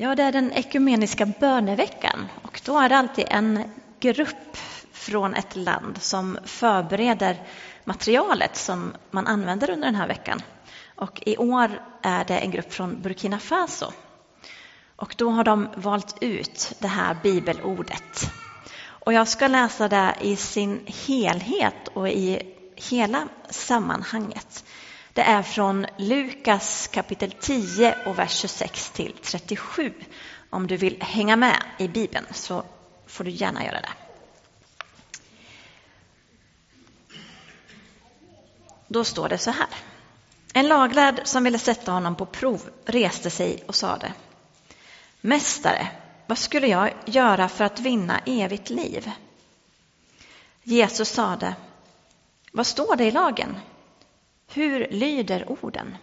Ja, det är den ekumeniska böneveckan och då är det alltid en grupp från ett land som förbereder materialet som man använder under den här veckan. Och i år är det en grupp från Burkina Faso. Och då har de valt ut det här bibelordet. Och jag ska läsa det i sin helhet och i hela sammanhanget. Det är från Lukas kapitel 10 och vers 26 till 37. Om du vill hänga med i Bibeln så får du gärna göra det. Då står det så här. En laglärd som ville sätta honom på prov reste sig och sade Mästare, vad skulle jag göra för att vinna evigt liv? Jesus sade Vad står det i lagen? Hur lyder orden?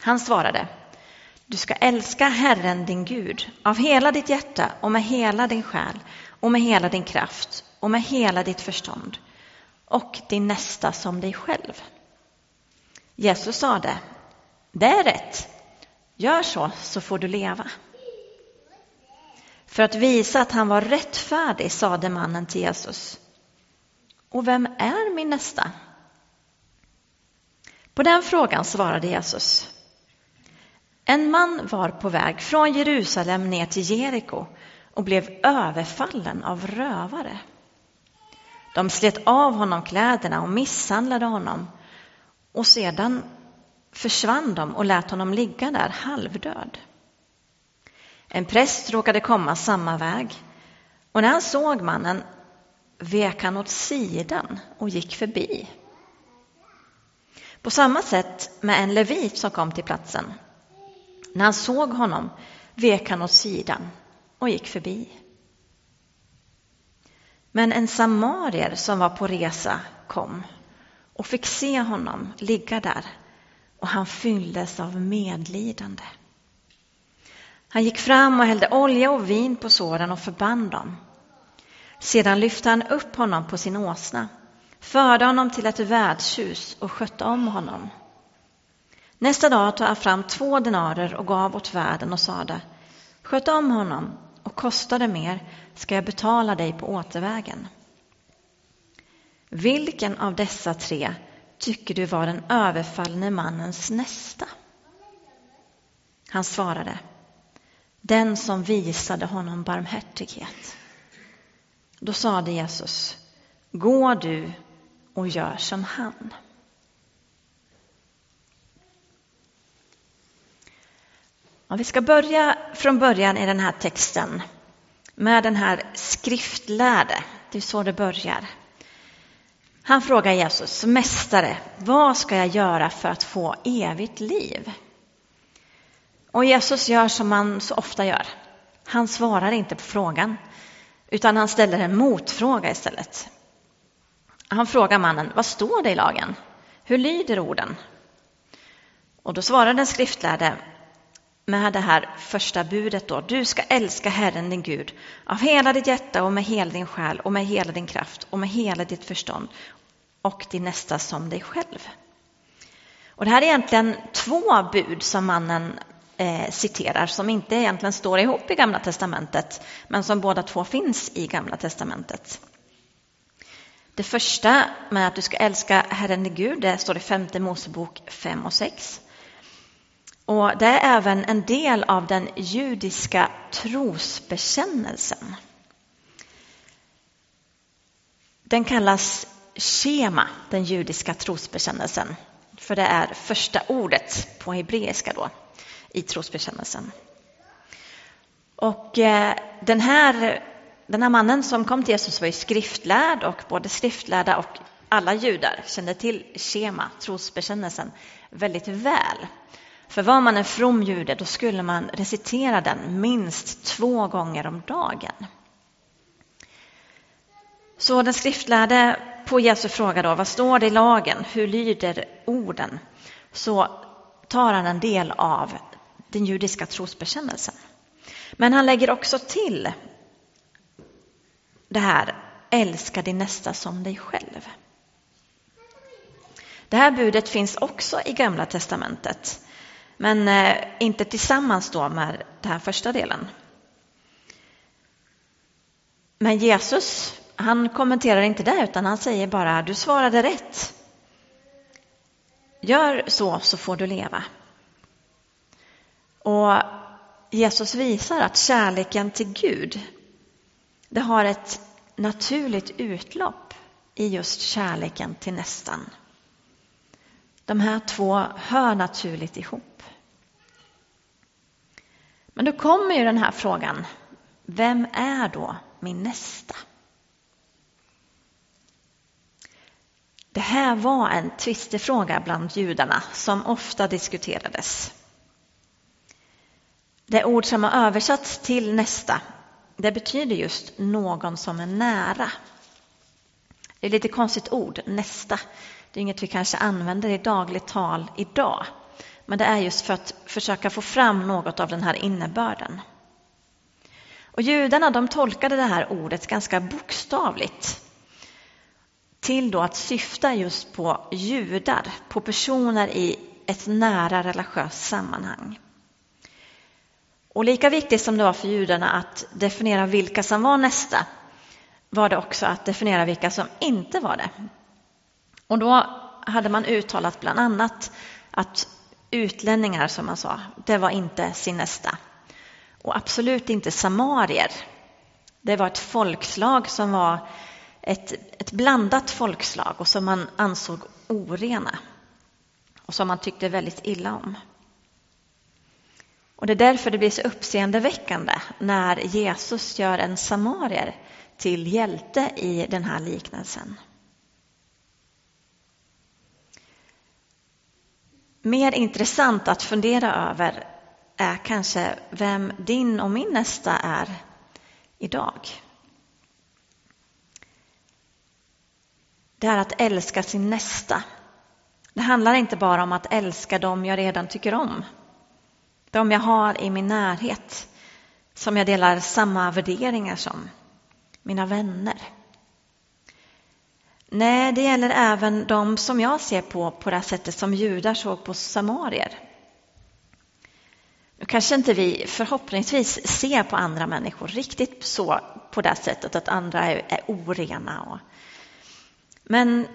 Han svarade, du ska älska Herren din Gud av hela ditt hjärta och med hela din själ och med hela din kraft och med hela ditt förstånd och din nästa som dig själv. Jesus sade, det är rätt, gör så så får du leva. För att visa att han var rättfärdig sade mannen till Jesus, och vem är min nästa? På den frågan svarade Jesus. En man var på väg från Jerusalem ner till Jeriko och blev överfallen av rövare. De slet av honom kläderna och misshandlade honom och sedan försvann de och lät honom ligga där halvdöd. En präst råkade komma samma väg och när han såg mannen vek han åt sidan och gick förbi. På samma sätt med en levit som kom till platsen. När han såg honom vek han åt sidan och gick förbi. Men en samarier som var på resa kom och fick se honom ligga där och han fylldes av medlidande. Han gick fram och hällde olja och vin på såren och förband dem. Sedan lyfte han upp honom på sin åsna förde honom till ett värdshus och skötte om honom. Nästa dag tog han fram två denarer och gav åt värden och sade Sköt om honom och kostar det mer ska jag betala dig på återvägen. Vilken av dessa tre tycker du var den överfallne mannens nästa? Han svarade Den som visade honom barmhärtighet. Då sade Jesus Gå du och gör som han. Ja, vi ska börja från början i den här texten med den här skriftlärde. Det är så det börjar. Han frågar Jesus, Mästare, vad ska jag göra för att få evigt liv? Och Jesus gör som han så ofta gör. Han svarar inte på frågan, utan han ställer en motfråga istället. Han frågar mannen, vad står det i lagen? Hur lyder orden? Och då svarar den skriftlärde med det här första budet då. Du ska älska Herren din Gud av hela ditt hjärta och med hela din själ och med hela din kraft och med hela ditt förstånd och din nästa som dig själv. Och det här är egentligen två bud som mannen eh, citerar som inte egentligen står ihop i Gamla testamentet men som båda två finns i Gamla testamentet. Det första med att du ska älska Herren din Gud, det står i femte Mosebok 5 och 6. Och det är även en del av den judiska trosbekännelsen. Den kallas Shema, den judiska trosbekännelsen. För det är första ordet på hebreiska då i trosbekännelsen. Och eh, den här den här mannen som kom till Jesus var ju skriftlärd och både skriftlärda och alla judar kände till Shema, trosbekännelsen, väldigt väl. För var man en from jude då skulle man recitera den minst två gånger om dagen. Så den skriftlärde på Jesu fråga då, vad står det i lagen, hur lyder orden? Så tar han en del av den judiska trosbekännelsen. Men han lägger också till det här älska din nästa som dig själv. Det här budet finns också i Gamla testamentet. Men eh, inte tillsammans då med den här första delen. Men Jesus, han kommenterar inte det utan han säger bara du svarade rätt. Gör så så får du leva. Och Jesus visar att kärleken till Gud, det har ett naturligt utlopp i just kärleken till nästan. De här två hör naturligt ihop. Men då kommer ju den här frågan, vem är då min nästa? Det här var en tvistefråga bland judarna som ofta diskuterades. Det ord som har översatts till nästa, det betyder just någon som är nära. Det är ett lite konstigt ord, nästa. Det är inget vi kanske använder i dagligt tal idag. Men det är just för att försöka få fram något av den här innebörden. Och judarna de tolkade det här ordet ganska bokstavligt till då att syfta just på judar, på personer i ett nära religiöst sammanhang. Och lika viktigt som det var för judarna att definiera vilka som var nästa var det också att definiera vilka som inte var det. Och då hade man uttalat bland annat att utlänningar, som man sa, det var inte sin nästa. Och absolut inte samarier. Det var ett folkslag som var ett, ett blandat folkslag och som man ansåg orena och som man tyckte väldigt illa om. Och det är därför det blir så uppseendeväckande när Jesus gör en samarier till hjälte i den här liknelsen. Mer intressant att fundera över är kanske vem din och min nästa är idag. Det är att älska sin nästa. Det handlar inte bara om att älska dem jag redan tycker om. De jag har i min närhet, som jag delar samma värderingar som. Mina vänner. Nej, det gäller även de som jag ser på på det sättet som judar såg på samarier. Nu kanske inte vi förhoppningsvis ser på andra människor riktigt så på det sättet att andra är, är orena. Och... Men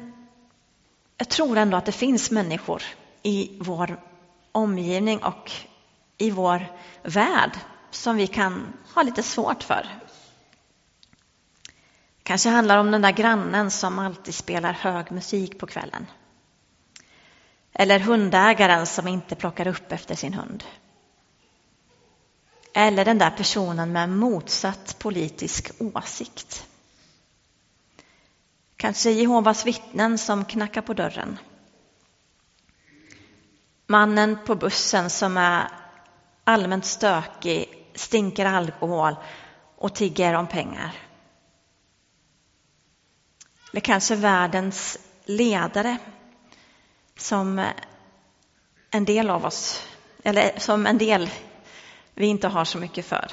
jag tror ändå att det finns människor i vår omgivning och i vår värld som vi kan ha lite svårt för kanske handlar om den där grannen som alltid spelar hög musik på kvällen. Eller hundägaren som inte plockar upp efter sin hund. Eller den där personen med motsatt politisk åsikt. Kanske Jehovas vittnen som knackar på dörren. Mannen på bussen som är allmänt stökig, stinker alkohol och tigger om pengar. Eller kanske världens ledare som en del av oss, eller som en del vi inte har så mycket för.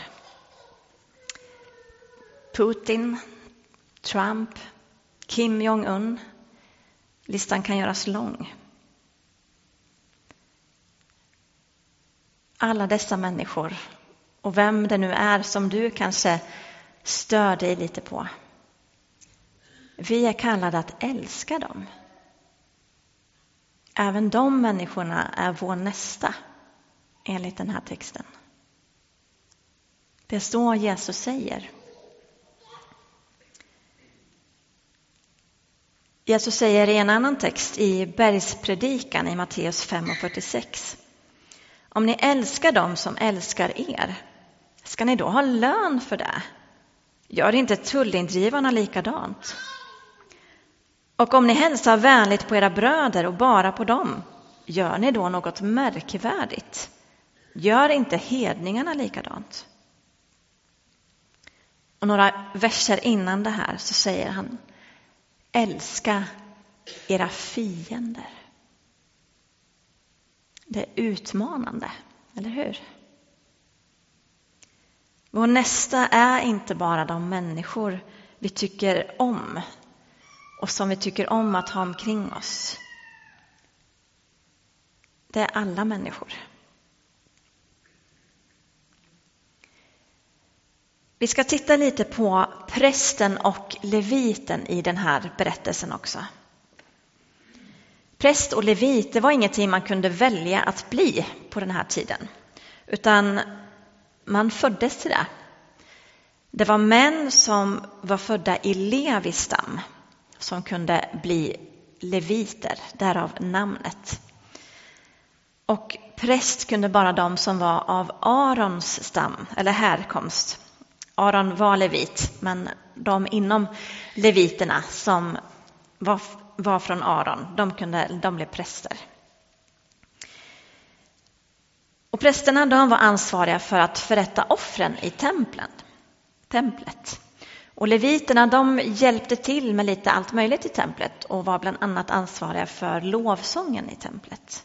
Putin, Trump, Kim Jong-Un. Listan kan göras lång. Alla dessa människor och vem det nu är som du kanske stör dig lite på. Vi är kallade att älska dem. Även de människorna är vår nästa, enligt den här texten. Det är så Jesus säger. Jesus säger i en annan text i bergspredikan i Matteus 5 och 46. Om ni älskar dem som älskar er, ska ni då ha lön för det? Gör inte tullindrivarna likadant? Och om ni hälsar vänligt på era bröder och bara på dem, gör ni då något märkvärdigt? Gör inte hedningarna likadant? Och några verser innan det här så säger han Älska era fiender. Det är utmanande, eller hur? Vår nästa är inte bara de människor vi tycker om och som vi tycker om att ha omkring oss. Det är alla människor. Vi ska titta lite på prästen och leviten i den här berättelsen också. Präst och levit, det var ingenting man kunde välja att bli på den här tiden, utan man föddes till det. Det var män som var födda i Levis stam som kunde bli leviter, därav namnet. Och präst kunde bara de som var av Arons stam, eller härkomst. Aron var levit, men de inom leviterna som var, var från Aron, de, kunde, de blev präster. Och prästerna de var ansvariga för att förrätta offren i templen, templet. Och leviterna de hjälpte till med lite allt möjligt i templet och var bland annat ansvariga för lovsången i templet.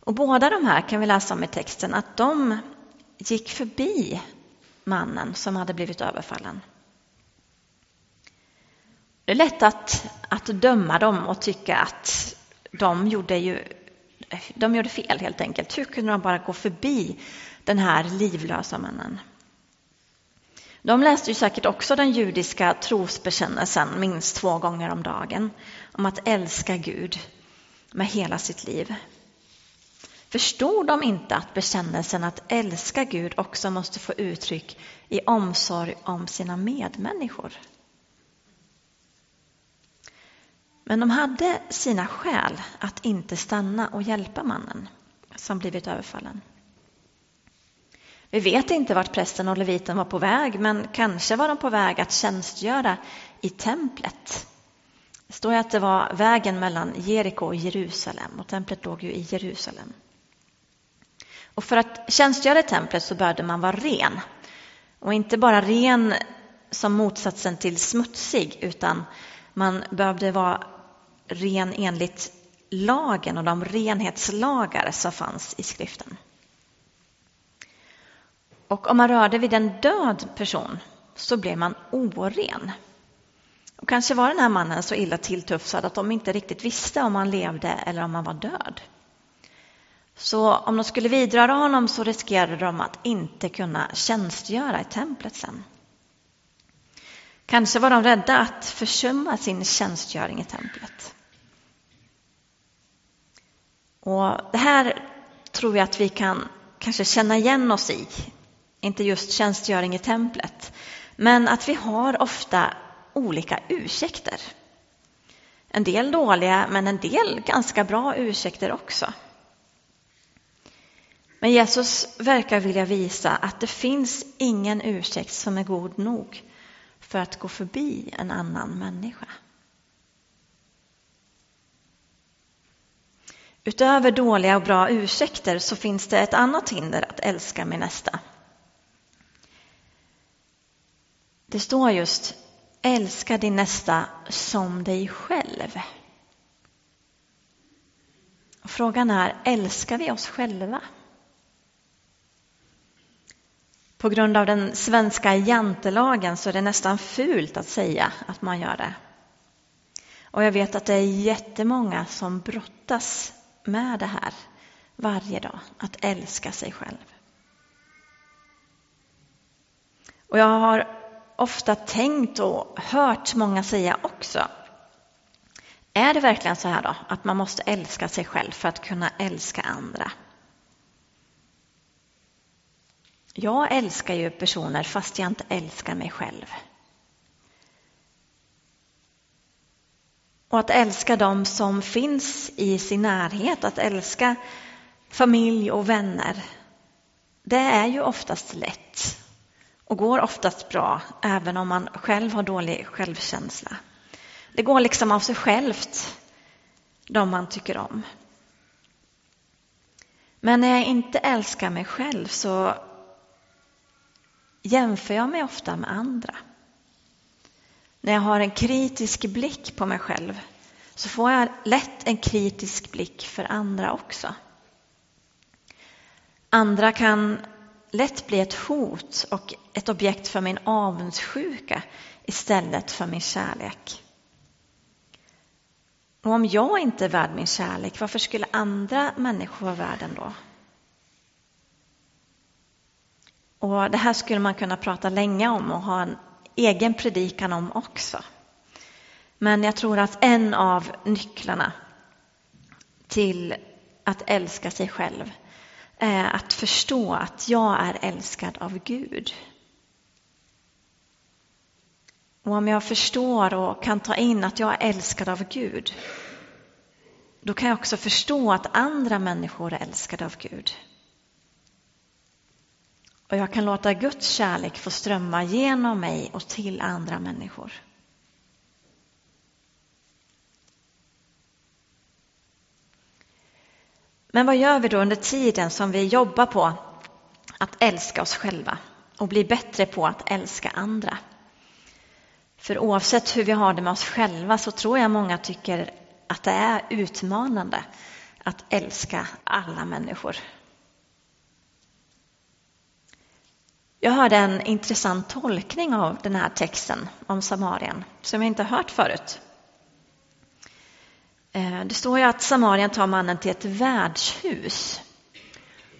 Och båda de här kan vi läsa om i texten att de gick förbi mannen som hade blivit överfallen. Det är lätt att, att döma dem och tycka att de gjorde, ju, de gjorde fel helt enkelt. Hur kunde de bara gå förbi den här livlösa mannen? De läste ju säkert också den judiska trosbekännelsen minst två gånger om dagen om att älska Gud med hela sitt liv. Förstod de inte att bekännelsen att älska Gud också måste få uttryck i omsorg om sina medmänniskor? Men de hade sina skäl att inte stanna och hjälpa mannen som blivit överfallen. Vi vet inte vart prästen och leviten var på väg, men kanske var de på väg att tjänstgöra i templet. Det står att det var vägen mellan Jeriko och Jerusalem och templet låg ju i Jerusalem. Och för att tjänstgöra i templet så behövde man vara ren. Och inte bara ren som motsatsen till smutsig, utan man behövde vara ren enligt lagen och de renhetslagar som fanns i skriften. Och om man rörde vid en död person så blev man oren. Och kanske var den här mannen så illa tilltufsad att de inte riktigt visste om han levde eller om han var död. Så om de skulle vidröra honom så riskerade de att inte kunna tjänstgöra i templet sen. Kanske var de rädda att försumma sin tjänstgöring i templet. Och det här tror jag att vi kan kanske känna igen oss i inte just tjänstgöring i templet, men att vi har ofta olika ursäkter. En del dåliga, men en del ganska bra ursäkter också. Men Jesus verkar vilja visa att det finns ingen ursäkt som är god nog för att gå förbi en annan människa. Utöver dåliga och bra ursäkter så finns det ett annat hinder att älska min nästa. Det står just älska din nästa som dig själv. Frågan är, älskar vi oss själva? På grund av den svenska jantelagen så är det nästan fult att säga att man gör det. Och jag vet att det är jättemånga som brottas med det här varje dag, att älska sig själv. Och jag har ofta tänkt och hört många säga också. Är det verkligen så här då, att man måste älska sig själv för att kunna älska andra? Jag älskar ju personer fast jag inte älskar mig själv. Och att älska dem som finns i sin närhet, att älska familj och vänner, det är ju oftast lätt och går oftast bra, även om man själv har dålig självkänsla. Det går liksom av sig självt, de man tycker om. Men när jag inte älskar mig själv så jämför jag mig ofta med andra. När jag har en kritisk blick på mig själv så får jag lätt en kritisk blick för andra också. Andra kan lätt bli ett hot och ett objekt för min avundsjuka istället för min kärlek. Och om jag inte är värd min kärlek, varför skulle andra människor vara värda då? Och det här skulle man kunna prata länge om och ha en egen predikan om också. Men jag tror att en av nycklarna till att älska sig själv är att förstå att jag är älskad av Gud. Och om jag förstår och kan ta in att jag är älskad av Gud, då kan jag också förstå att andra människor är älskade av Gud. Och jag kan låta Guds kärlek få strömma genom mig och till andra människor. Men vad gör vi då under tiden som vi jobbar på att älska oss själva och bli bättre på att älska andra? För oavsett hur vi har det med oss själva så tror jag många tycker att det är utmanande att älska alla människor. Jag hörde en intressant tolkning av den här texten om Samarien som jag inte hört förut. Eh, det står ju att Samarien tar mannen till ett värdshus.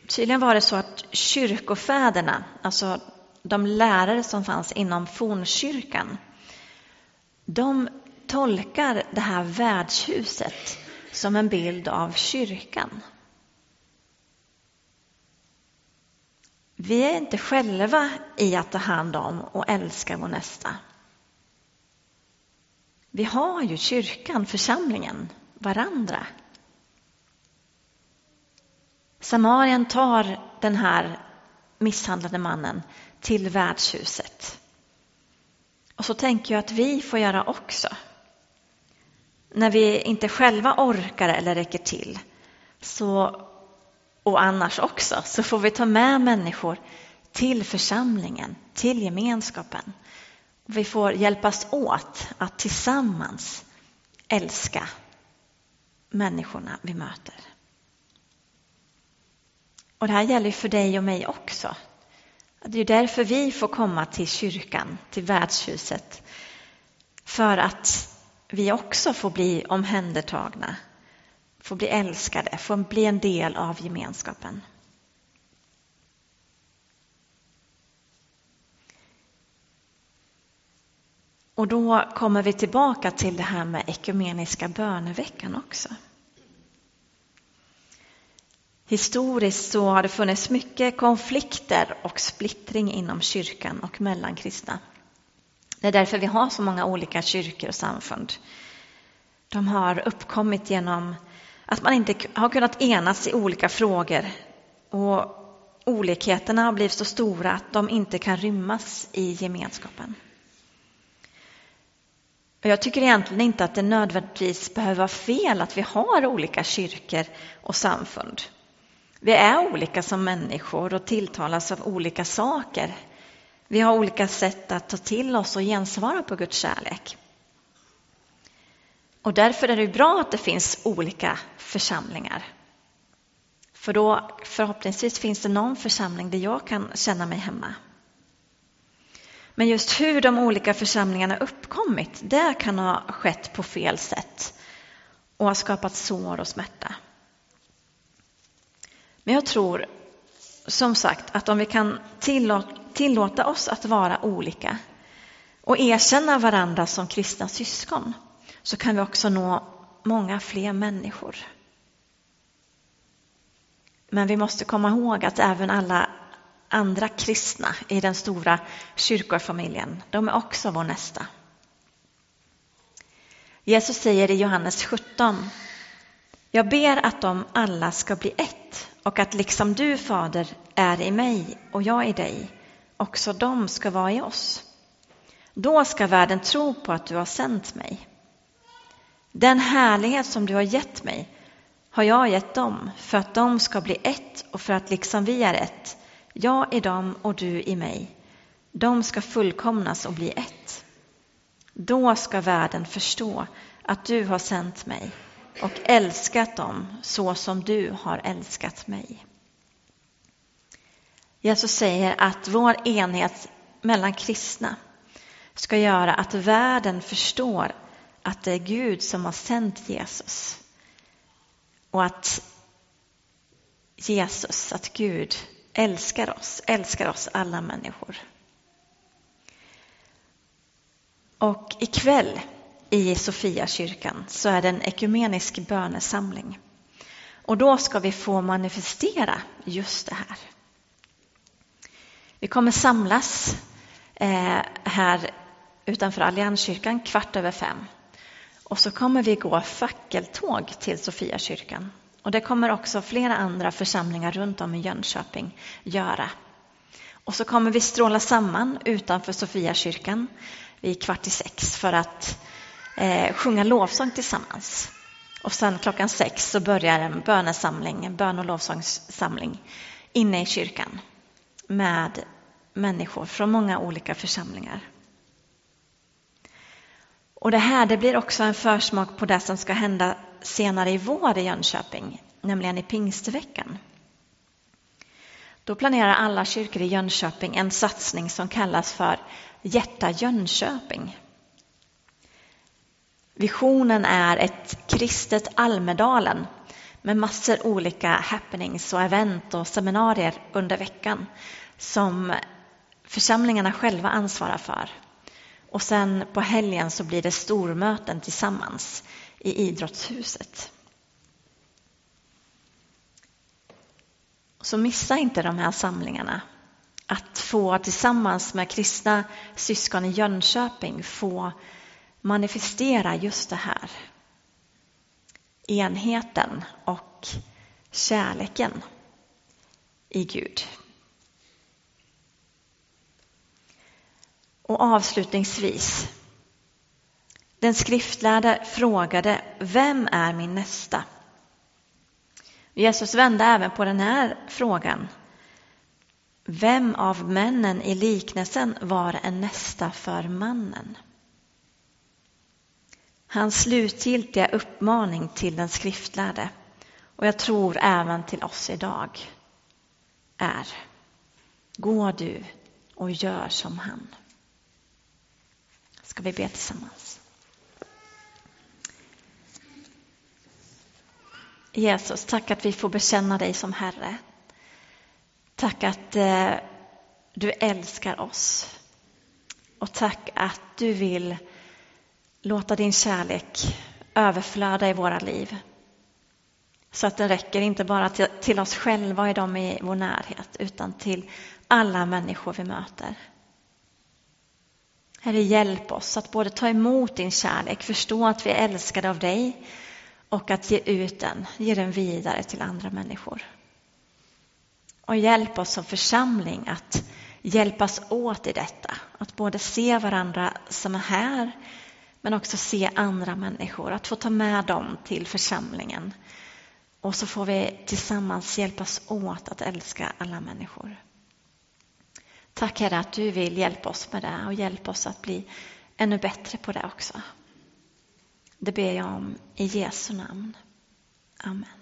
Tydligen var det så att kyrkofäderna, alltså de lärare som fanns inom fornkyrkan, de tolkar det här värdshuset som en bild av kyrkan. Vi är inte själva i att ta hand om och älska vår nästa. Vi har ju kyrkan, församlingen, varandra. Samarien tar den här misshandlade mannen till värdshuset. Och så tänker jag att vi får göra också. När vi inte själva orkar eller räcker till, så, och annars också, så får vi ta med människor till församlingen, till gemenskapen. Vi får hjälpas åt att tillsammans älska människorna vi möter. Och det här gäller för dig och mig också. Det är därför vi får komma till kyrkan, till värdshuset. För att vi också får bli omhändertagna, Få bli älskade, få bli en del av gemenskapen. Och då kommer vi tillbaka till det här med ekumeniska böneveckan också. Historiskt så har det funnits mycket konflikter och splittring inom kyrkan och mellan kristna. Det är därför vi har så många olika kyrkor och samfund. De har uppkommit genom att man inte har kunnat enas i olika frågor och olikheterna har blivit så stora att de inte kan rymmas i gemenskapen. Jag tycker egentligen inte att det nödvändigtvis behöver vara fel att vi har olika kyrkor och samfund. Vi är olika som människor och tilltalas av olika saker. Vi har olika sätt att ta till oss och gensvara på Guds kärlek. Och därför är det bra att det finns olika församlingar. För då förhoppningsvis finns det någon församling där jag kan känna mig hemma. Men just hur de olika församlingarna uppkommit, det kan ha skett på fel sätt och har skapat sår och smärta. Men jag tror som sagt att om vi kan tillåta oss att vara olika och erkänna varandra som kristna syskon så kan vi också nå många fler människor. Men vi måste komma ihåg att även alla andra kristna i den stora kyrkofamiljen, de är också vår nästa. Jesus säger i Johannes 17, jag ber att de alla ska bli ett och att liksom du, Fader, är i mig och jag i dig, också de ska vara i oss. Då ska världen tro på att du har sänt mig. Den härlighet som du har gett mig har jag gett dem för att de ska bli ett och för att liksom vi är ett, jag i dem och du i mig, de ska fullkomnas och bli ett. Då ska världen förstå att du har sänt mig och älskat dem så som du har älskat mig. Jesus säger att vår enhet mellan kristna ska göra att världen förstår att det är Gud som har sänt Jesus. Och att Jesus, att Gud älskar oss, älskar oss alla människor. Och ikväll i Sofiakyrkan så är det en ekumenisk bönesamling. Och då ska vi få manifestera just det här. Vi kommer samlas eh, här utanför Allianskyrkan kvart över fem. Och så kommer vi gå fackeltåg till Sofiakyrkan. Och det kommer också flera andra församlingar runt om i Jönköping göra. Och så kommer vi stråla samman utanför Sofiakyrkan vid kvart i sex för att eh, sjunga lovsång tillsammans. Och sen klockan sex så börjar en bönesamling, en bön och lovsångssamling inne i kyrkan med människor från många olika församlingar. Och det här det blir också en försmak på det som ska hända senare i vår i Jönköping, nämligen i pingstveckan. Då planerar alla kyrkor i Jönköping en satsning som kallas för Hjärta Jönköping. Visionen är ett kristet Almedalen med massor olika happenings och event och seminarier under veckan som församlingarna själva ansvarar för. Och sen på helgen så blir det stormöten tillsammans i idrottshuset. Så missa inte de här samlingarna. Att få tillsammans med kristna syskon i Jönköping få manifestera just det här. Enheten och kärleken i Gud. Och avslutningsvis. Den skriftlärde frågade, vem är min nästa? Jesus vände även på den här frågan. Vem av männen i liknelsen var en nästa för mannen? Hans slutgiltiga uppmaning till den skriftlärde, och jag tror även till oss idag, är Gå du och gör som han ska vi be tillsammans. Jesus, tack att vi får bekänna dig som Herre. Tack att eh, du älskar oss. Och tack att du vill låta din kärlek överflöda i våra liv. Så att den räcker inte bara till, till oss själva och de i vår närhet, utan till alla människor vi möter. Herre, hjälp oss att både ta emot din kärlek, förstå att vi är älskade av dig och att ge ut den, ge den vidare till andra människor. Och hjälp oss som församling att hjälpas åt i detta, att både se varandra som är här, men också se andra människor, att få ta med dem till församlingen. Och så får vi tillsammans hjälpas åt att älska alla människor. Tack Herre att du vill hjälpa oss med det och hjälpa oss att bli ännu bättre på det också. Det ber jag om i Jesu namn. Amen.